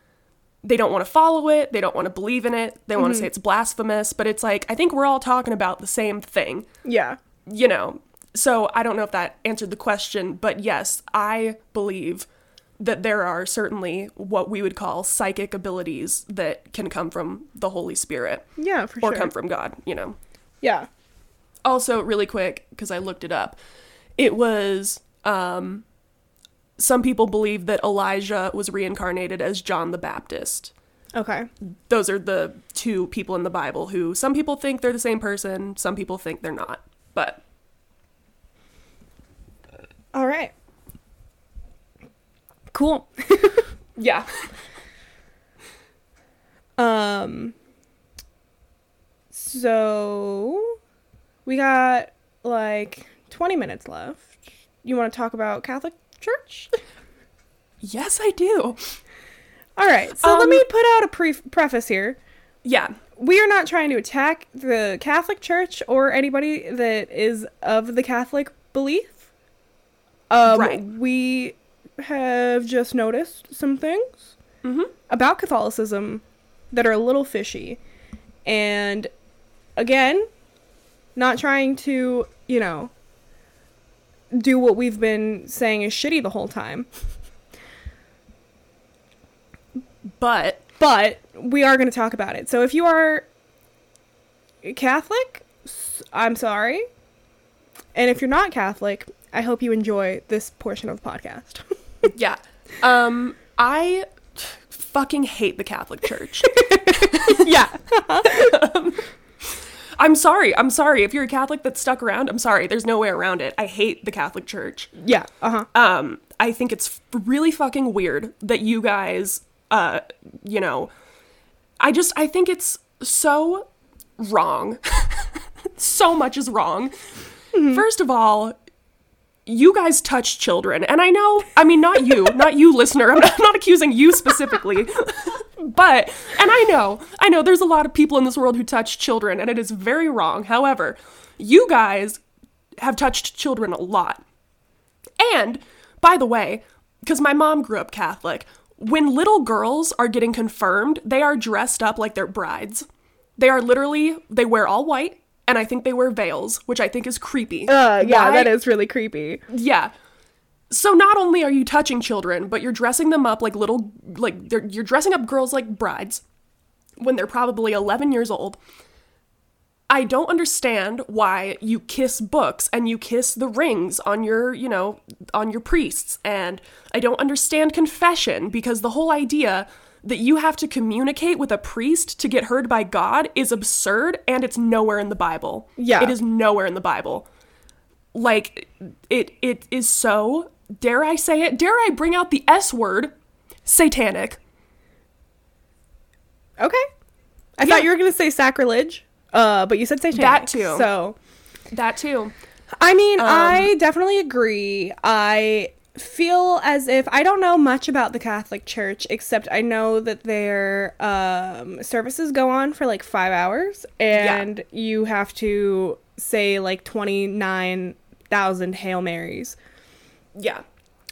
they don't want to follow it, they don't want to believe in it, they want to say it's blasphemous, but it's like I think we're all talking about the same thing, Yeah. you know. So I don't know if that answered the question, but yes, I believe that there are certainly what we would call psychic abilities that can come from the Holy Spirit Yeah, for or sure. Or come from God, you know. yeah. Also, really quick, because I looked it up, it was um, some people believe that Elijah was reincarnated as John the Baptist. Okay. Those are the two people in the Bible who some people think they're the same person, some people think they're not. But All right. Cool. yeah. Um so we got like 20 minutes left. You want to talk about Catholic Church? yes, I do. All right. So let Um, me put out a pre- preface here. Yeah. We are not trying to attack the Catholic Church or anybody that is of the Catholic belief. Um, Right. We have just noticed some things Mhm. about Catholicism that are a little fishy. And again, not trying to, you know, do what we've been saying is shitty the whole time. But but we are going to talk about it. So if you are Catholic, I'm sorry. And if you're not Catholic, I hope you enjoy this portion of the podcast. yeah. Um I fucking hate the Catholic Church. yeah. um, I'm sorry. I'm sorry. If you're a Catholic that's stuck around, I'm sorry. There's no way around it. I hate the Catholic Church. Yeah. Uh-huh. Um, I think it's really fucking weird that you guys, uh, you know, I just, I think it's so wrong. so much is wrong. First of all, you guys touch children. And I know, I mean, not you, not you, listener. I'm not, I'm not accusing you specifically. but, and I know, I know there's a lot of people in this world who touch children, and it is very wrong. However, you guys have touched children a lot. And, by the way, because my mom grew up Catholic, when little girls are getting confirmed, they are dressed up like they're brides. They are literally, they wear all white, and I think they wear veils, which I think is creepy. Uh, yeah, Why? that is really creepy. Yeah. So not only are you touching children, but you're dressing them up like little, like they're, you're dressing up girls like brides when they're probably 11 years old. I don't understand why you kiss books and you kiss the rings on your, you know, on your priests. And I don't understand confession because the whole idea that you have to communicate with a priest to get heard by God is absurd and it's nowhere in the Bible. Yeah. It is nowhere in the Bible. Like it it is so dare I say it? Dare I bring out the S word? Satanic. Okay. I Yeah. thought you were going to say sacrilege, uh, but you said satanic. That too. So, That too. I mean, Um, I definitely agree. I feel as if I don't know much about the Catholic Church, except I know that their um, services go on for like five hours, and you have to say like 29,000 Hail Marys. Yeah.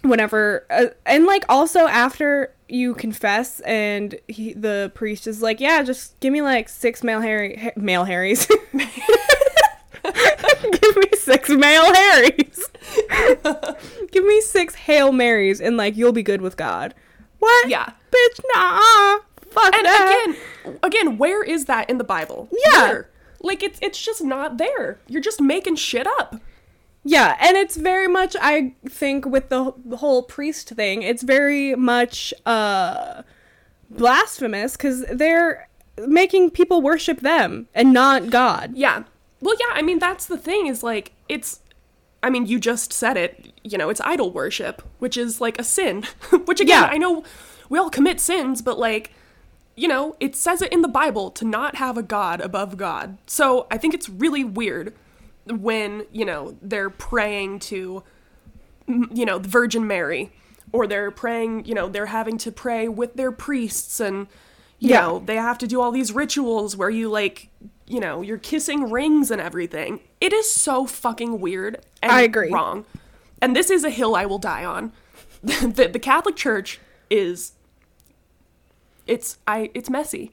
whenever uh, and like also after you confess and he, the priest is like yeah just give me like six male harry ha- male harrys give me six male harrys give me six hail marys and like you'll be good with god what Yeah. bitch nah fuck And that. again, again, where is that in the Bible? Yeah. Where? Like it's it's just not there. You're just making shit up. Yeah, and it's very much I think with the, the whole priest thing, it's very much uh blasphemous cuz they're making people worship them and not God. Yeah. Well, yeah, I mean that's the thing is like it's I mean, you just said it, you know, it's idol worship, which is like a sin. which again, Yeah. I know we all commit sins, but like you know, it says it in the Bible to not have a god above God. So, I think it's really weird when, you know, they're praying to you know, the Virgin Mary or they're praying, you know, they're having to pray with their priests and you Yeah. know, they have to do all these rituals where you like, you know, you're kissing rings and everything. It is so fucking weird and I agree. wrong. And this is a hill I will die on. the, the Catholic Church is it's I it's messy.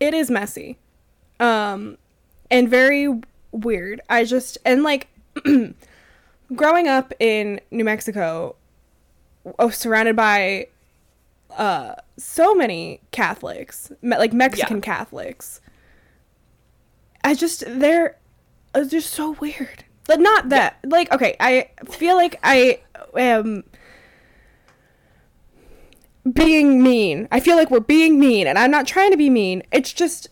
It is messy. Um and very weird. I just and like growing up in New Mexico oh, surrounded by uh so many Catholics, like Mexican Yeah. Catholics. I just they're uh, they're so weird. But not that. Like okay, I feel like I am being mean. I feel like we're being mean and I'm not trying to be mean. It's just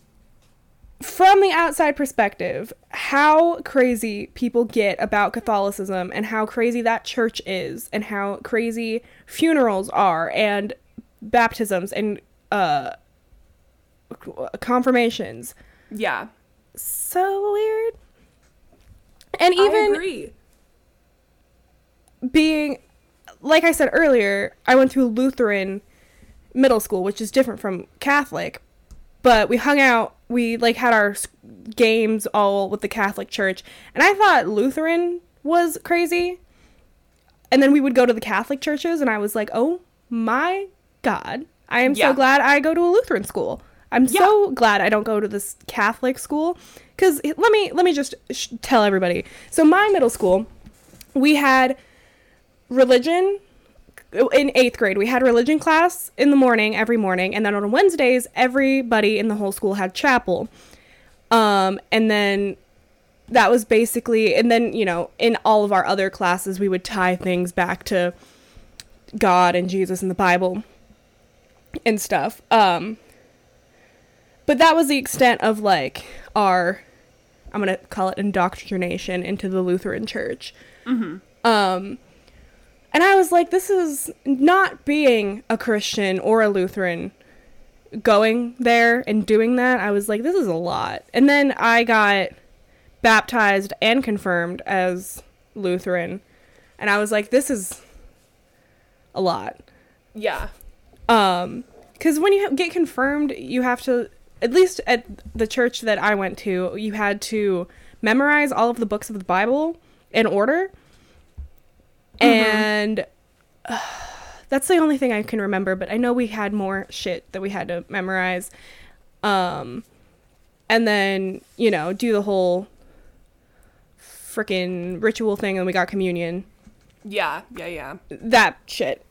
from the outside perspective, how crazy people get about Catholicism and how crazy that church is and how crazy funerals are and baptisms and uh confirmations. Yeah. So weird. And even being like I said earlier, I went to Lutheran middle school, which is different from Catholic. But we hung out, we like had our games all with the Catholic Church, and I thought Lutheran was crazy. And then we would go to the Catholic churches, and I was like, "Oh my god, I am Yeah. so glad I go to a Lutheran school. I'm so glad I don't go to this Catholic school." Because let me let me just sh- tell everybody. So my middle school, we had religion, in eighth grade, we had religion class in the morning every morning, and then on Wednesdays, everybody in the whole school had chapel. Um, and then that was basically, and then you know, in all of our other classes, we would tie things back to God and Jesus and the Bible and stuff. Um, but that was the extent of like our, I'm gonna call it indoctrination into the Lutheran Church. Um, and I was like, this is not being a Christian or a Lutheran going there and doing that. I was like, this is a lot. And then I got baptized and confirmed as Lutheran. And I was like, this is a lot. Yeah. Um, because when you get confirmed, you have to, at least at the church that I went to, you had to memorize all of the books of the Bible in order. And uh, that's the only thing I can remember, but I know we had more shit that we had to memorize. Um, and then, you know, do the whole freaking ritual thing, and we got communion Yeah. Yeah. Yeah. that shit.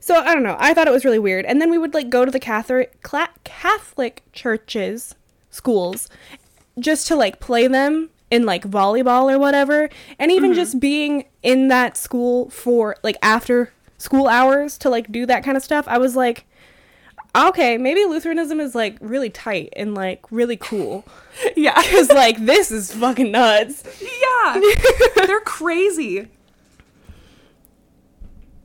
So I don't know. I thought it was really weird. And then we would like go to the Catholic cla- Catholic churches, schools, just to like play them in like volleyball or whatever. And even mm-hmm. just being in that school for like after school hours to like do that kind of stuff. I was like, okay, maybe Lutheranism is like really tight and like really cool. Yeah. Cause like this is fucking nuts. Yeah. They're crazy.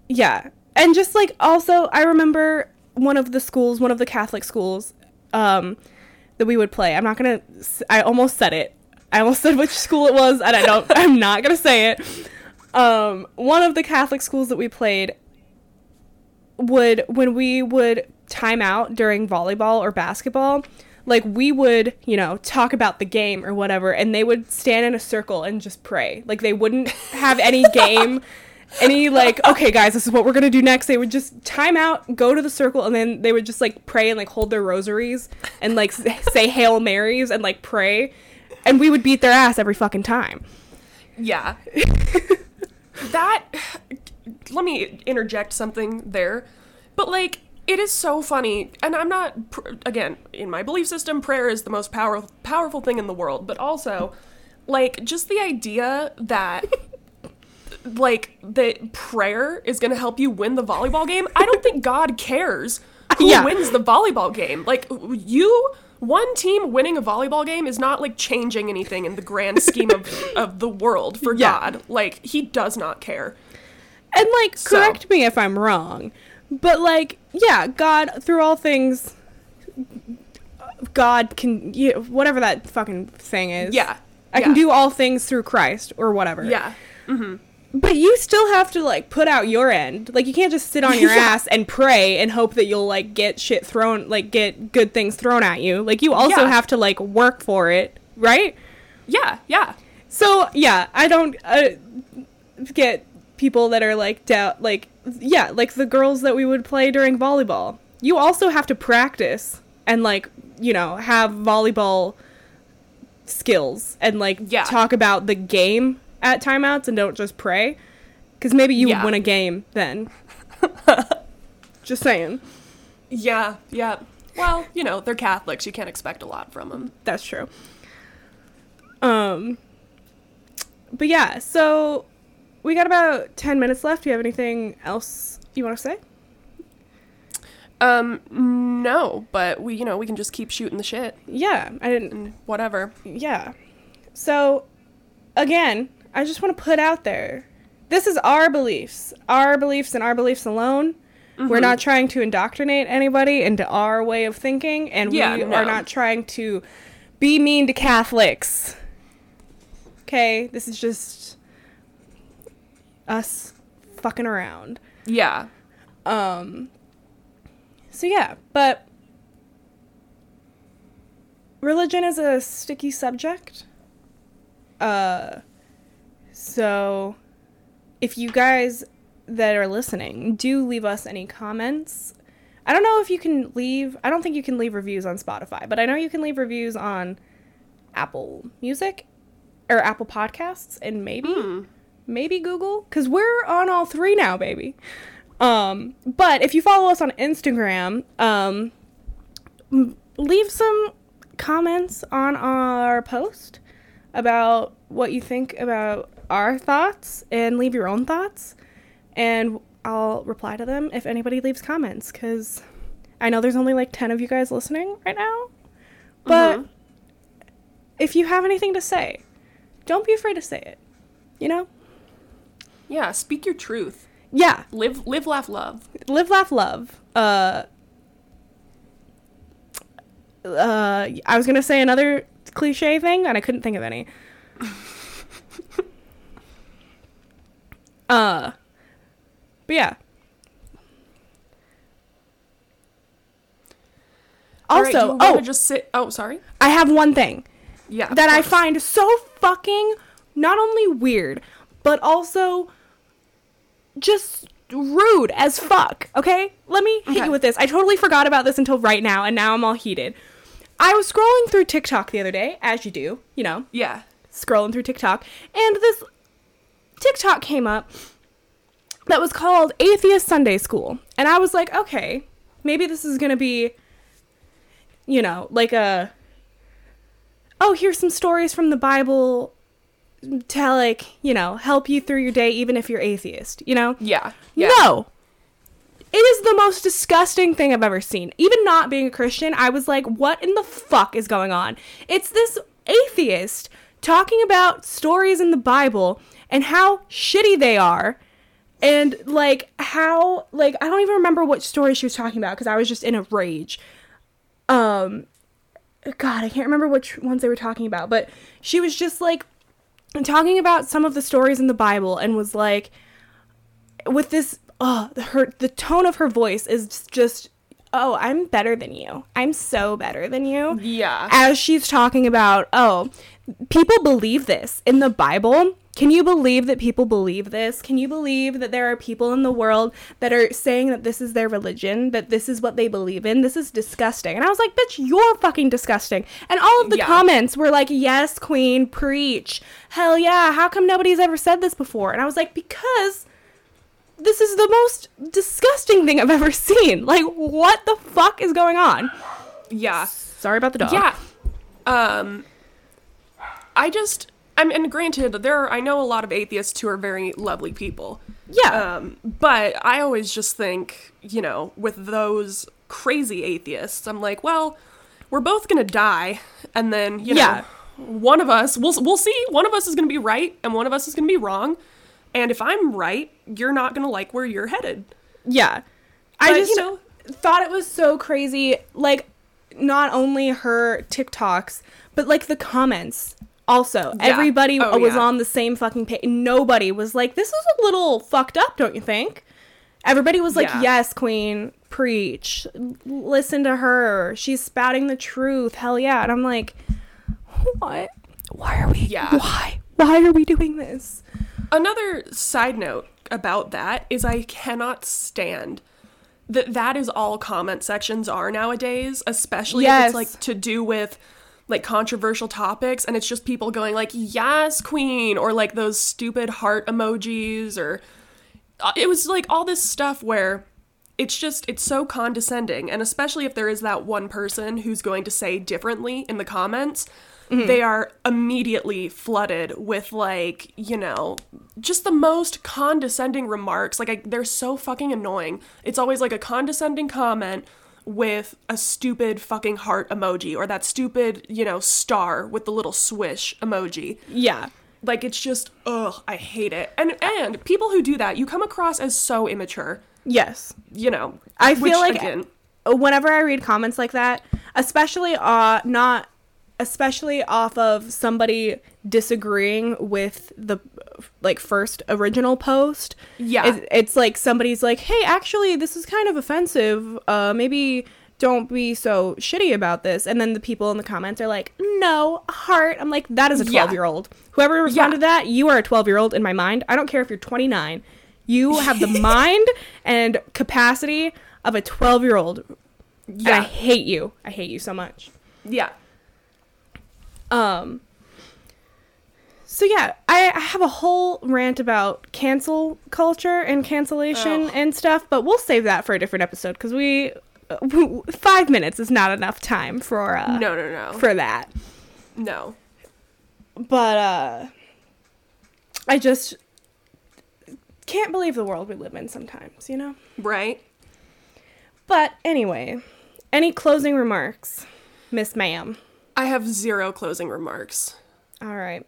Yeah. And just like also I remember one of the schools, one of the Catholic schools um that we would play. I'm not going to I almost said it. I almost said which school it was and I don't I'm not going to say it. Um one of the Catholic schools that we played would when we would time out during volleyball or basketball like we would you know talk about the game or whatever and they would stand in a circle and just pray like they wouldn't have any game any like okay guys this is what we're gonna do next they would just time out go to the circle and then they would just like pray and like hold their rosaries and like say hail marys and like pray and we would beat their ass every fucking time Yeah. that let me interject something there. But like it is so funny and I'm not pr- again, in my belief system prayer is the most powerful powerful thing in the world, but also like just the idea that like that prayer is going to help you win the volleyball game. I don't think God cares who Yeah. wins the volleyball game. Like you one team winning a volleyball game is not like changing anything in the grand scheme of, of the world for Yeah. God. Like he does not care. And like, So- correct me if I'm wrong, but like, yeah, God through all things, God can, you, whatever that fucking thing is. Yeah. I yeah. can do all things through Christ or whatever. Yeah. Mm-hmm. But you still have to like put out your end. Like you can't just sit on your Yeah. ass and pray and hope that you'll like get shit thrown, like get good things thrown at you. Like you also Yeah. have to like work for it, right? Yeah. Yeah. So yeah, I don't uh, get people that are like doubt like yeah, like the girls that we would play during volleyball. You also have to practice and like you know have volleyball skills and like Yeah. talk about the game at timeouts and don't just pray because maybe you Yeah. would win a game then. just saying, Yeah. Yeah. Well, you know, they're Catholics. You can't expect a lot from them. that's true. Um, but yeah, so we got about 10 minutes left. Do you have anything else you want to say? Um, no, but we, you know, we can just keep shooting the shit Yeah, I didn't. whatever. Yeah. So, again, I just want to put out there this is our beliefs, our beliefs, and our beliefs alone. Mm-hmm. We're not trying to indoctrinate anybody into our way of thinking, and Yeah, we no. are not trying to be mean to Catholics. Okay, this is just us fucking around. Yeah. Um so yeah, but religion is a sticky subject. Uh so if you guys that are listening do leave us any comments. I don't know if you can leave I don't think you can leave reviews on Spotify, but I know you can leave reviews on Apple Music or Apple Podcasts and maybe Hmm. maybe Google cuz we're on all three now, baby. Um, but if you follow us on Instagram, um, leave some comments on our post about what you think about our thoughts and leave your own thoughts. And I'll reply to them if anybody leaves comments because I know there's only like 10 of you guys listening right now. But Mhm. if you have anything to say, don't be afraid to say it. You know? Yeah, speak your truth. Yeah. Live, live, laugh, love. live laugh love uh uh i was gonna say another cliche thing and i couldn't think of any uh but yeah right, also you oh just sit. Oh, sorry. i have one thing Yeah. that i find so fucking not only weird but also just rude as fuck. Okay? Let me hit Okay. you with this. I totally forgot about this until right now, and now I'm all heated. I was scrolling through TikTok the other day, as you do, you know, Yeah. scrolling through TikTok, and this TikTok came up that was called Atheist Sunday School. And I was like, okay, maybe this is gonna be, you know, like a, oh, here's some stories from the Bible to, like, you know, help you through your day, even if you're atheist, you know? Yeah. Yeah. No. It is the most disgusting thing I've ever seen. Even not being a Christian, I was like, what in the fuck is going on? It's this atheist talking about stories in the Bible and how shitty they are. And like how like I don't even remember what story she was talking about because I was just in a rage. Um God, I can't remember which ones they were talking about, but she was just like talking about some of the stories in the Bible and was like with this oh her the tone of her voice is just oh i'm better than you i'm so better than you Yeah. as she's talking about oh people believe this in the bible can you believe that people believe this can you believe that there are people in the world that are saying that this is their religion that this is what they believe in this is disgusting and i was like bitch you're fucking disgusting and all of the Yeah. comments were like yes queen preach hell yeah how come nobody's ever said this before and i was like because this is the most disgusting thing I've ever seen. Like, what the fuck is going on? Yeah. Sorry about the dog. Yeah. Um I just I mean and granted there are I know a lot of atheists who are very lovely people. Yeah. Um but I always just think, you know, with those crazy atheists, I'm like, well, we're both going to die and then, you know, Yeah. one of us we'll we'll see one of us is going to be right and one of us is going to be wrong. And if I'm right, you're not going to like where you're headed. yeah. I just you know- thought it was so crazy. Like, not only her TikToks, but like the comments. Also, Yeah. everybody Oh, was yeah. on the same fucking page. Nobody was like, "This is a little fucked up," don't you think? Everybody was like, Yeah. "Yes, queen, preach. Listen to her. She's spouting the truth. Hell yeah!" And I'm like, "What? Why are we? Yeah. Why? Why are we doing this?" Another side note about that is I cannot stand that that is all comment sections are nowadays, especially if it's like to do with like controversial topics and it's just people going like yes queen or like those stupid heart emojis or uh, it was like all this stuff where it's just it's so condescending and especially if there is that one person who's going to say differently in the comments they are immediately flooded with like you know just the most condescending remarks. Like I, they're so fucking annoying. It's always like a condescending comment with a stupid fucking heart emoji or that stupid you know star with the little swish emoji Yeah. like it's just ugh i hate it and and people who do that you come across as so immature Yes. you know I feel like again whenever I read comments like that, especially uh not especially off of somebody disagreeing with the like first original post. Yeah. It's, it's like somebody's like, "Hey, actually this is kind of offensive. Uh maybe don't be so shitty about this." And then the people in the comments are like, "No, heart." I'm like, "That is a 12-year-old. Whoever responded to that, you are a 12-year-old in my mind. I don't care if you're 29. You have the mind and capacity of a 12 year old. And I hate you. I hate you so much. yeah Um, So yeah, I, I have a whole rant about cancel culture and cancellation Ugh. and stuff, but we'll save that for a different episode because we five minutes is not enough time for uh, No, no, no. for that. no. But uh, I just can't believe the world we live in sometimes, you know. Right? But anyway, any closing remarks, Miss Ma'am? I have zero closing remarks. All right.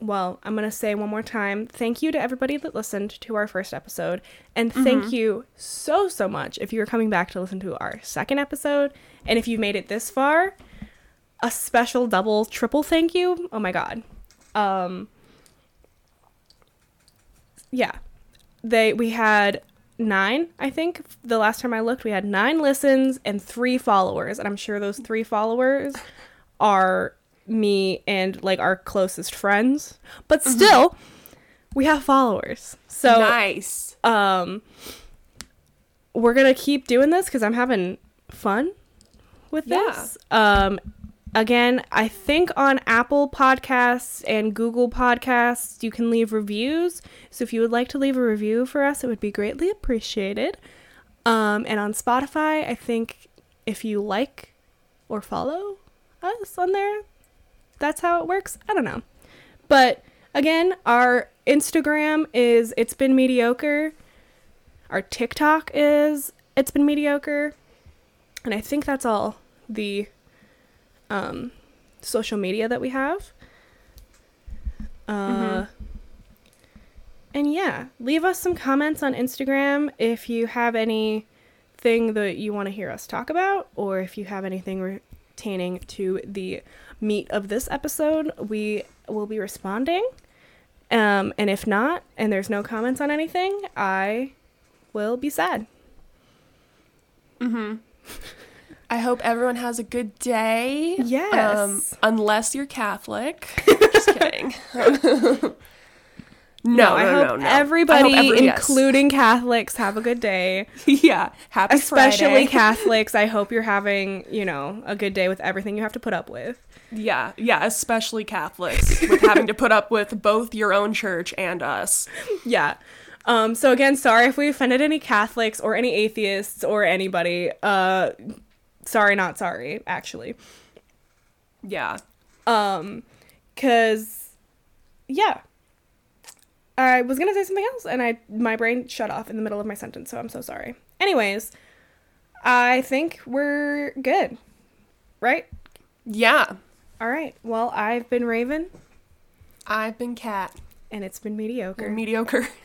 Well, I'm going to say one more time thank you to everybody that listened to our first episode. And thank you so, so much if you're coming back to listen to our second episode. And if you've made it this far, a special double, triple thank you. Oh my God. Um, yeah. They, we had nine, I think. The last time I looked, we had nine listens and three followers. And I'm sure those three followers are me and like our closest friends. But still, we have followers. So nice. um we're gonna keep doing this because I'm having fun with Yeah. this. Um again, I think on Apple Podcasts and Google Podcasts you can leave reviews. So if you would like to leave a review for us, it would be greatly appreciated. Um and on Spotify, I think if you like or follow us on there, that's how it works. I don't know. But again, our Instagram is it's been mediocre. Our TikTok is it's been mediocre. And I think that's all the um, social media that we have. Uh, And yeah, leave us some comments on Instagram if you have anything that you want to hear us talk about, or if you have anything pertaining to the meat of this episode. We will be responding. Um, and if not, and there's no comments on anything, I will be sad. I hope everyone has a good day. Um, Yes. unless you're Catholic. Just kidding. no, no, I no, hope no. everybody, I hope every- yes. including Catholics, have a good day. yeah, happy Especially. Catholics. I hope you're having, you know, a good day with everything you have to put up with. Yeah, yeah, especially Catholics with having to put up with both your own church and us. Yeah. Um, so again, sorry if we offended any Catholics or any atheists or anybody. Uh, sorry, not sorry, actually. Yeah. Um, cause yeah, I was gonna say something else and I my brain shut off in the middle of my sentence, so I'm so sorry. Anyways, I think we're good, right? Yeah. All right. Well, I've been Raven, I've been cat. and it's been mediocre. Mediocre.